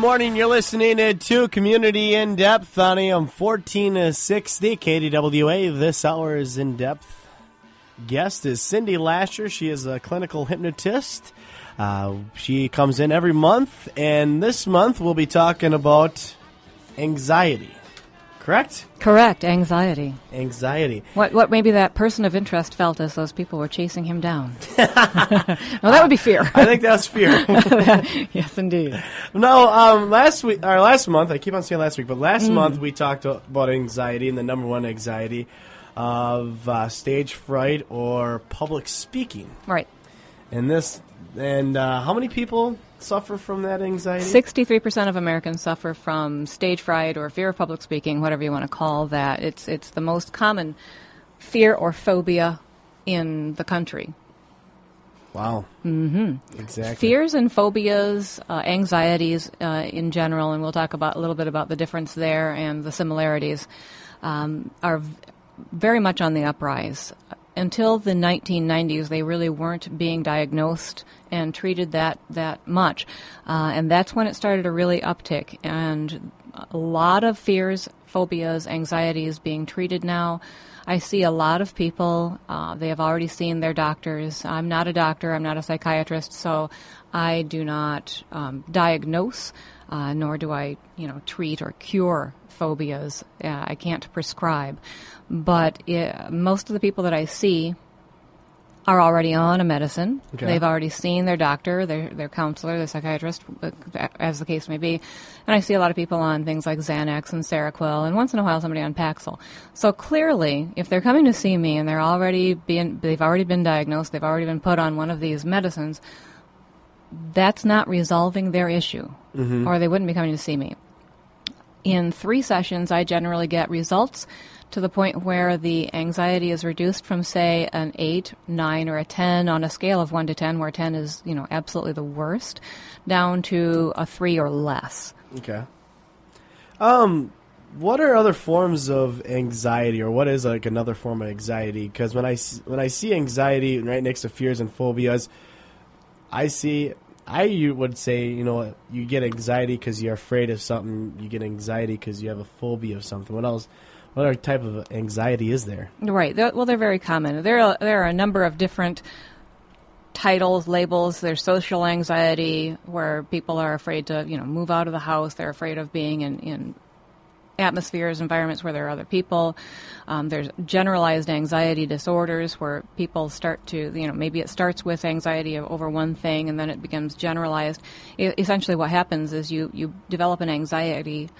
Morning. You're listening to Community In Depth on AM 1460 KDWA. This hour is In Depth. Guest is Cindy Lasher. She is a clinical hypnotist. Uh, she comes in every month, and this month we'll be talking about anxiety. Correct? Correct. Anxiety. Anxiety. What what maybe that person of interest felt as those people were chasing him down. no, that would be fear. I think that's fear. yes, indeed. No, um, last week or last month, I keep on saying last week, but last month we talked about anxiety and the number one anxiety of uh, stage fright or public speaking. Right. And this, and uh, how many people suffer from that anxiety? Sixty-three percent of Americans suffer from stage fright or fear of public speaking, whatever you want to call that. It's it's the most common fear or phobia in the country. Wow. Mm-hmm. Exactly. Fears and phobias, uh, anxieties uh, in general, and we'll talk about a little bit about the difference there and the similarities, um, are v- very much on the uprise. Until the 1990s, they really weren't being diagnosed and treated that that much, uh, and that's when it started to really uptick. And a lot of fears, phobias, anxieties being treated now. I see a lot of people, uh, they have already seen their doctors. I'm not a doctor, I'm not a psychiatrist, so I do not um, diagnose, uh, nor do I, you know, treat or cure phobias. Uh, I can't prescribe. But it, most of the people that I see are already on a medicine. Okay. They've already seen their doctor, their their counselor, their psychiatrist, uh, as the case may be. And I see a lot of people on things like Xanax and Seroquel, and once in a while somebody on Paxil. So clearly, if they're coming to see me and they're already being, they've already been diagnosed, they've already been put on one of these medicines, that's not resolving their issue, or they wouldn't be coming to see me. In three sessions, I generally get results to the point where the anxiety is reduced from, say, an 8, 9, or a 10 on a scale of 1 to 10, where 10 is, you know, absolutely the worst, down to a 3 or less. Okay. Um, what are other forms of anxiety, or what is like another form of anxiety? Because when I, when I see anxiety right next to fears and phobias, I see. I would say, you know, you get anxiety because you're afraid of something. You get anxiety because you have a phobia of something. What else? What other type of anxiety is there? Right. They're, well, they're very common. There are, there are a number of different titles, labels. There's social anxiety, where people are afraid to, you know, move out of the house. They're afraid of being in, in atmospheres, environments where there are other people. Um, there's generalized anxiety disorders where people start to, you know, maybe it starts with anxiety over one thing and then it becomes generalized. E- essentially, what happens is you, you develop an anxiety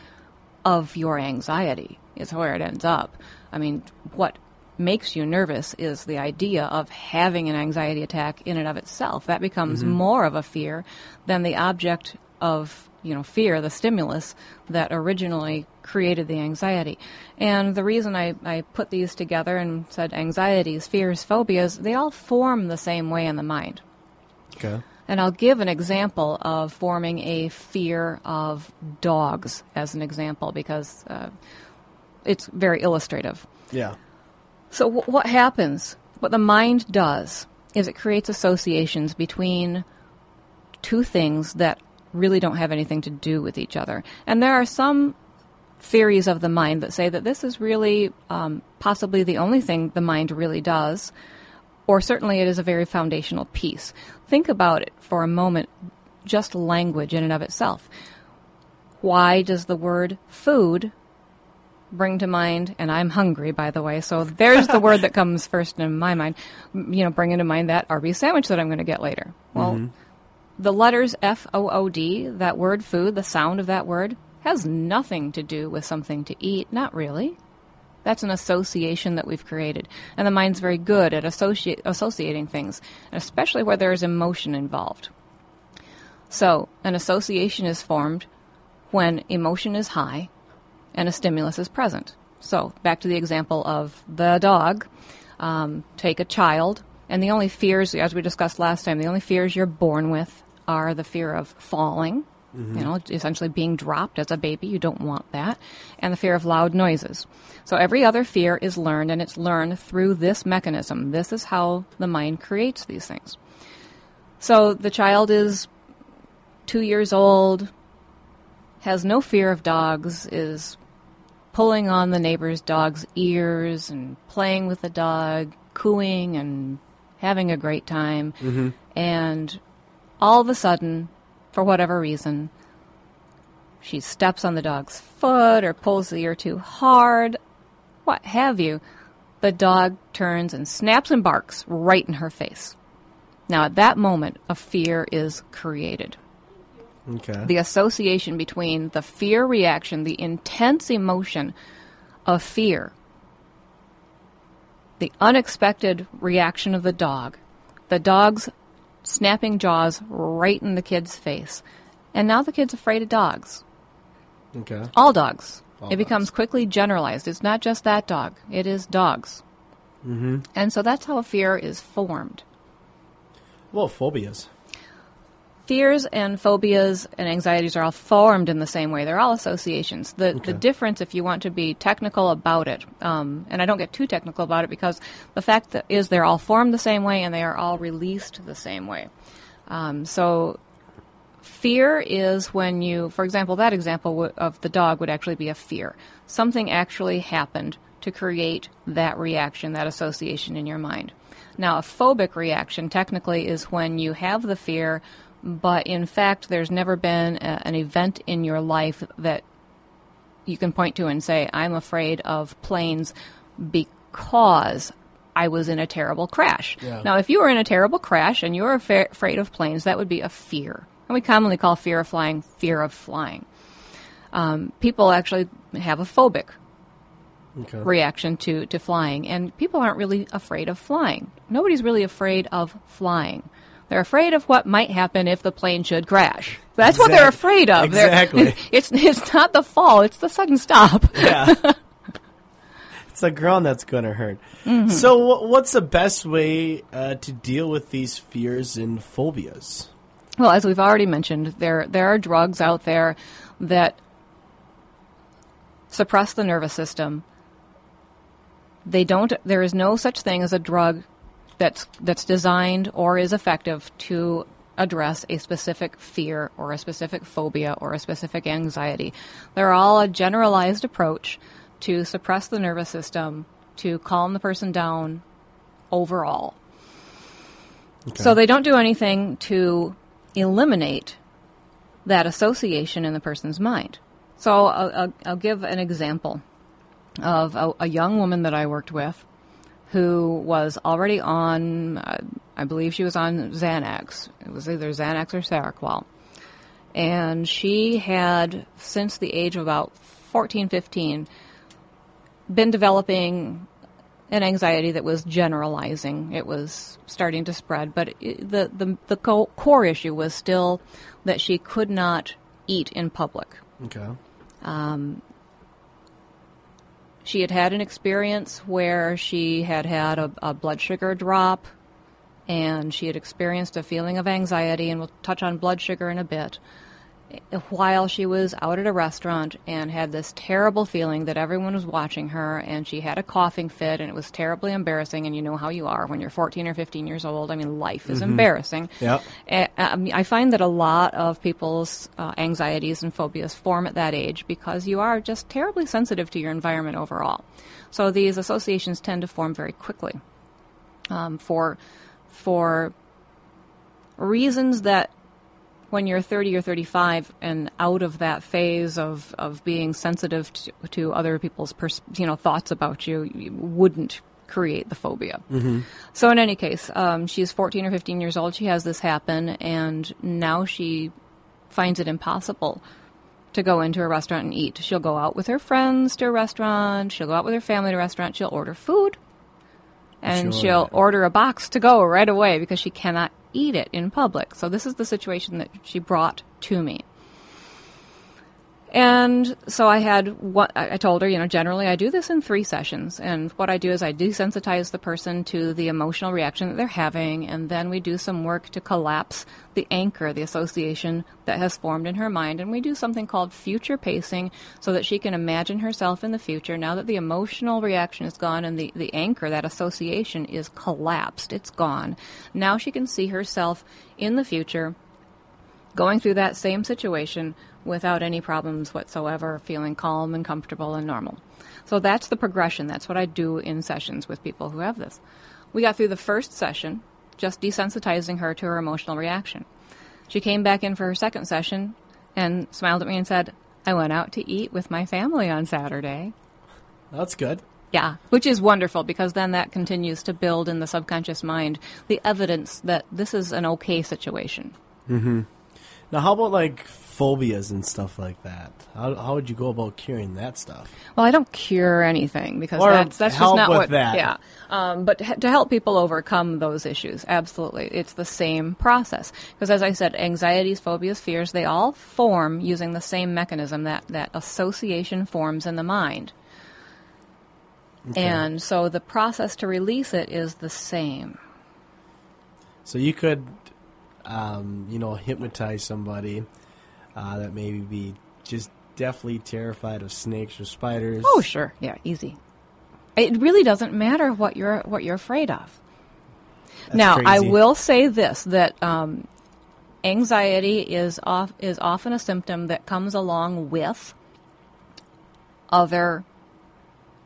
of your anxiety, is where it ends up. I mean, what makes you nervous is the idea of having an anxiety attack in and of itself. That becomes more of a fear than the object of you know fear, the stimulus that originally created the anxiety. And the reason I, I put these together and said anxieties, fears, phobias, they all form the same way in the mind. Okay. And I'll give an example of forming a fear of dogs as an example because uh, it's very illustrative. Yeah. So, w- what happens? What the mind does is it creates associations between two things that really don't have anything to do with each other. And there are some theories of the mind that say that this is really um, possibly the only thing the mind really does, or certainly it is a very foundational piece. Think about it for a moment, just language in and of itself. Why does the word food bring to mind, and I'm hungry, by the way, so there's the word that comes first in my mind, you know, bringing to mind that Arby's sandwich that I'm going to get later. Well, the letters F O O D, that word food, the sound of that word, has nothing to do with something to eat. Not really. That's an association that we've created. And the mind's very good at associating things, especially where there is emotion involved. So, an association is formed when emotion is high and a stimulus is present. So, back to the example of the dog. Um, take a child, and the only fears, as we discussed last time, the only fears you're born with are the fear of falling, mm-hmm. you know, essentially being dropped as a baby. You don't want that. And the fear of loud noises. So, every other fear is learned, and it's learned through this mechanism. This is how the mind creates these things. So, the child is two years old, has no fear of dogs, is pulling on the neighbor's dog's ears and playing with the dog, cooing and having a great time. Mm-hmm. And all of a sudden, for whatever reason, she steps on the dog's foot or pulls the ear too hard, what have you. The dog turns and snaps and barks right in her face. Now, at that moment, a fear is created Okay. the association between the fear reaction, the intense emotion of fear, the unexpected reaction of the dog, the dog's snapping jaws right in the kid's face, and now the kid's afraid of dogs. okay. All dogs. All it becomes dogs. quickly generalized. It's not just that dog, it is dogs. Mm-hmm. And so that's how a fear is formed. Well, phobias. Fears and phobias and anxieties are all formed in the same way. They're all associations. The Okay. the difference, if you want to be technical about it, um, and I don't get too technical about it because the fact that is they're all formed the same way and they are all released the same way. Um, so fear is when you, for example, that example w- of the dog would actually be a fear. Something actually happened to create that reaction, that association in your mind. Now, a phobic reaction technically is when you have the fear, but in fact, there's never been a, an event in your life that you can point to and say, I'm afraid of planes because I was in a terrible crash. Yeah. Now, if you were in a terrible crash and you were affa- afraid of planes, that would be a fear. And we commonly call fear of flying fear of flying. Um, people actually have a phobic Okay. reaction to, to flying, and people aren't really afraid of flying. Nobody's really afraid of flying. They're afraid of what might happen if the plane should crash. That's what they're afraid of. They're- exactly. it's it's not the fall; it's the sudden stop. Yeah. it's the ground that's going to hurt. So, wh- what's the best way uh, to deal with these fears and phobias? Well, as we've already mentioned, there there are drugs out there that suppress the nervous system. They don't. There is no such thing as a drug that's that's designed or is effective to address a specific fear or a specific phobia or a specific anxiety. They're all a generalized approach to suppress the nervous system, to calm the person down overall. So they don't do anything to eliminate that association in the person's mind. So I'll, I'll, I'll give an example of a, a young woman that I worked with who was already on, uh, I believe she was on Xanax. It was either Xanax or Seroquel. And she had, since the age of about 14, 15, been developing an anxiety that was generalizing. It was starting to spread, but it, the the the co- core issue was still that she could not eat in public. Okay. She had had an experience where she had had a, a blood sugar drop, and she had experienced a feeling of anxiety, and we'll touch on blood sugar in a bit. While she was out at a restaurant and had this terrible feeling that everyone was watching her, and she had a coughing fit, and it was terribly embarrassing. And you know how you are when you're 14 or 15 years old. I mean, life is embarrassing. Yep. I find that a lot of people's uh, anxieties and phobias form at that age because you are just terribly sensitive to your environment overall. So these associations tend to form very quickly um, for for reasons that when you're 30 or 35 and out of that phase of, of being sensitive to, to other people's pers- you know thoughts about you, you wouldn't create the phobia. So in any case, um, she's 14 or 15 years old. She has this happen, and now she finds it impossible to go into a restaurant and eat. She'll go out with her friends to a restaurant. She'll go out with her family to a restaurant. She'll order food, and Sure. she'll order a box to go right away because she cannot eat it in public. So this is the situation that she brought to me. And so I had what I told her, you know, generally I do this in three sessions. And what I do is I desensitize the person to the emotional reaction that they're having. And then we do some work to collapse the anchor, the association that has formed in her mind. And we do something called future pacing so that she can imagine herself in the future now that the emotional reaction is gone and the, the anchor, that association is collapsed. It's gone. Now she can see herself in the future going through that same situation without any problems whatsoever, feeling calm and comfortable and normal. So that's the progression. That's what I do in sessions with people who have this. We got through the first session just desensitizing her to her emotional reaction. She came back in for her second session and smiled at me and said, I went out to eat with my family on Saturday. That's good. Yeah, which is wonderful because then that continues to build in the subconscious mind the evidence that this is an okay situation. Mm-hmm. Now, how about like phobias and stuff like that? How, how would you go about curing that stuff? Well, I don't cure anything because Or that's that's just not what. that. Yeah, um, but h- to help people overcome those issues, absolutely, it's the same process. Because as I said, anxieties, phobias, fears, they all form using the same mechanism that that association forms in the mind. Okay. And so the process to release it is the same. So you could, um, you know, hypnotize somebody uh, that maybe be just deathly terrified of snakes or spiders. Oh, sure, yeah, easy. It really doesn't matter what you're what you're afraid of. That's now, I will say this: that um, anxiety is off is often a symptom that comes along with other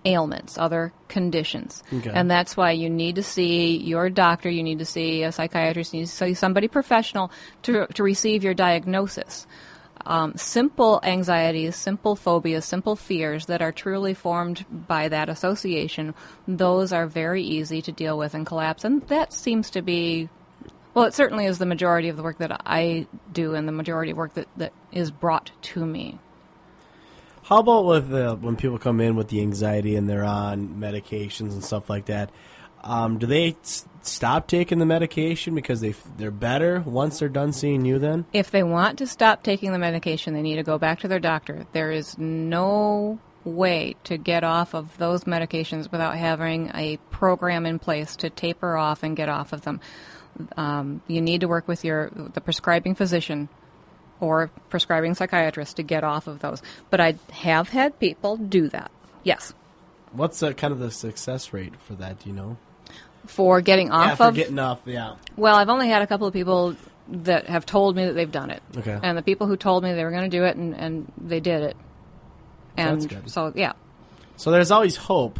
ailments, other conditions, Okay. and that's why you need to see your doctor. You need to see a psychiatrist. You need to see somebody professional to to receive your diagnosis. Um, simple anxieties, simple phobias, simple fears that are truly formed by that association, those are very easy to deal with and collapse. And that seems to be, well, it certainly is the majority of the work that I do and the majority of work that, that is brought to me. How about with uh, when people come in with the anxiety and they're on medications and stuff like that? Um, do they s- stop taking the medication because they f- they're better once they're done seeing you? Then If they want to stop taking the medication, they need to go back to their doctor. There is no way to get off of those medications without having a program in place to taper off and get off of them. Um, you need to work with your the prescribing physician or prescribing psychiatrist to get off of those. But I have had people do that. Yes, what's uh, kind of the success rate for that? Do you know? for getting yeah, off for of getting off. Yeah. Well, I've only had a couple of people that have told me that they've done it. Okay. And the people who told me they were going to do it and, and they did it. And That's good. so, yeah. So there's always hope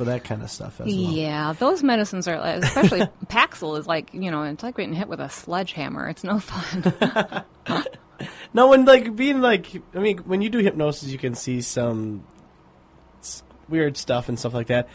for that kind of stuff as well. Yeah, those medicines are, especially Paxil is like, you know, it's like getting hit with a sledgehammer. It's no fun. No, when like being like, I mean, when you do hypnosis, you can see some weird stuff and stuff like that.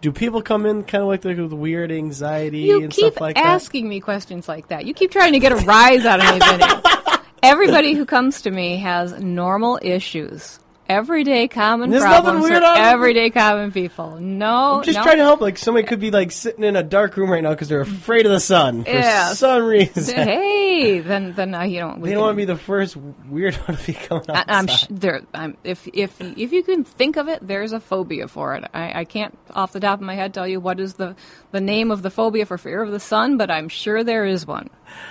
Do people come in kind of like the, with weird anxiety you and stuff like that? keep asking me questions like that. You keep trying to get a rise out of me, Vinny. Everybody who comes to me has normal issues. Everyday common There's nothing problems weird for on everyday common people. No. I'm just no. trying to help. Like somebody could be like sitting in a dark room right now because they're afraid of the sun for some reason. hey, then then uh, you don't. they don't want to be the first weirdo to be coming outside. I'm sh- there. I'm, if if if you can think of it, there's a phobia for it. I, I can't off the top of my head tell you what is the the name of the phobia for fear of the sun, but I'm sure there is one.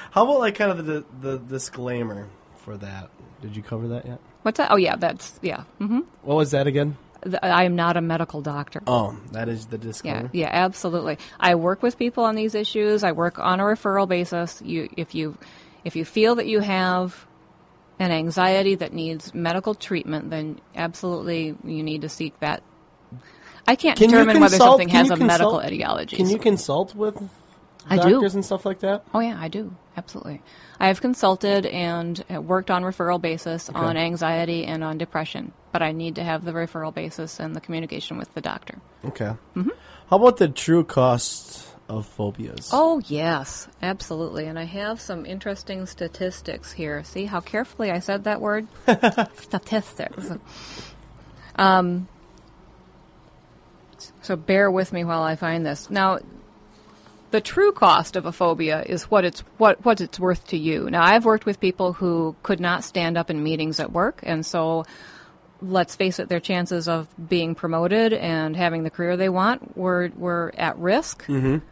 How about like kind of the the disclaimer for that? Did you cover that yet? What's that? Oh yeah, that's yeah. hmm What was that again? I am not a medical doctor. Oh, that is the disclaimer. yeah, yeah, absolutely. I work with people on these issues. I work on a referral basis. You, if you, if you feel that you have an anxiety that needs medical treatment, then absolutely you need to seek that. I can't Can determine whether something has a medical consult- etiology. Can you consult with I do. doctors and stuff like that? Oh yeah, I do absolutely. I have consulted and uh, worked on referral basis on anxiety and on depression, but I need to have the referral basis and the communication with the doctor. Okay. Mm-hmm. How about the true cost of phobias? Oh, yes, absolutely. And I have some interesting statistics here. See how carefully I said that word? statistics. Um, so bear with me while I find this. Now, the true cost of a phobia is what it's what what it's worth to you. Now, I've worked with people who could not stand up in meetings at work, and so let's face it, their chances of being promoted and having the career they want were were at risk,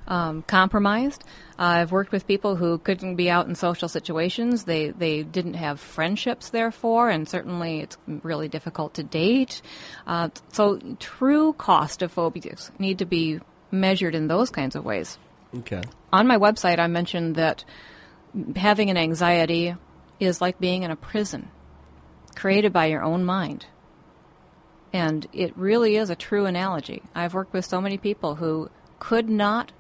um, compromised. I've worked with people who couldn't be out in social situations. They they didn't have friendships, therefore, and certainly it's really difficult to date. Uh, so, true cost of phobias need to be measured in those kinds of ways Okay. on my website, I mentioned that having an anxiety is like being in a prison created by your own mind. And it really is a true analogy. I've worked with so many people who could not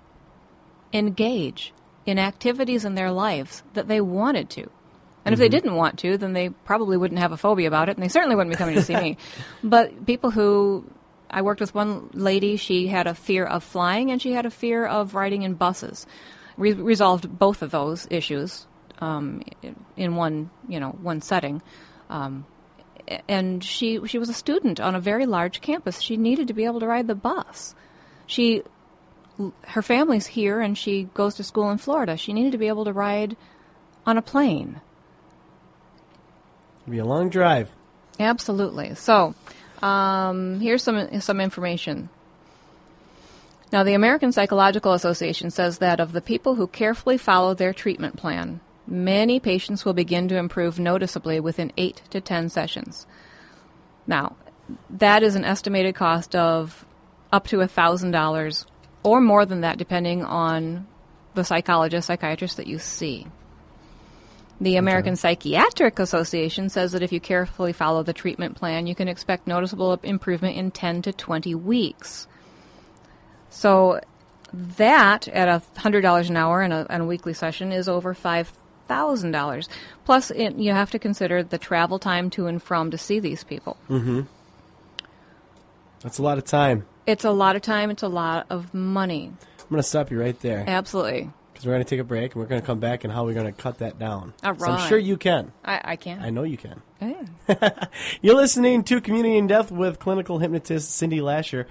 engage in activities in their lives that they wanted to. And if they mm-hmm. didn't want to, then they probably wouldn't have a phobia about it, and they certainly wouldn't be coming to see me. But people who I worked with one lady, she had a fear of flying and she had a fear of riding in buses. Re- resolved both of those issues um, in one, you know, one setting. Um, and she she was a student on a very large campus. She needed to be able to ride the bus. She her family's here and she goes to school in Florida. She needed to be able to ride on a plane. It'd be a long drive. Absolutely. So, um, here's some some information. Now, the American Psychological Association says that of the people who carefully follow their treatment plan, many patients will begin to improve noticeably within 8 to 10 sessions. Now, that is an estimated cost of up to a $1,000 or more than that, depending on the psychologist, psychiatrist that you see. The American Psychiatric Association says that if you carefully follow the treatment plan, you can expect noticeable improvement in 10 to 20 weeks. So that at a $100 an hour and a, and a weekly session is over $5,000. Plus, it, you have to consider the travel time to and from to see these people. Mm-hmm. That's a lot of time. It's a lot of time, it's a lot of money. I'm going to stop you right there Absolutely. Because we're going to take a break and we're going to come back and how we're going to cut that down. All So I'm sure you can. I, I can. I know you can. Yeah. You're listening to Community in Depth with clinical hypnotist Cindy Lasher.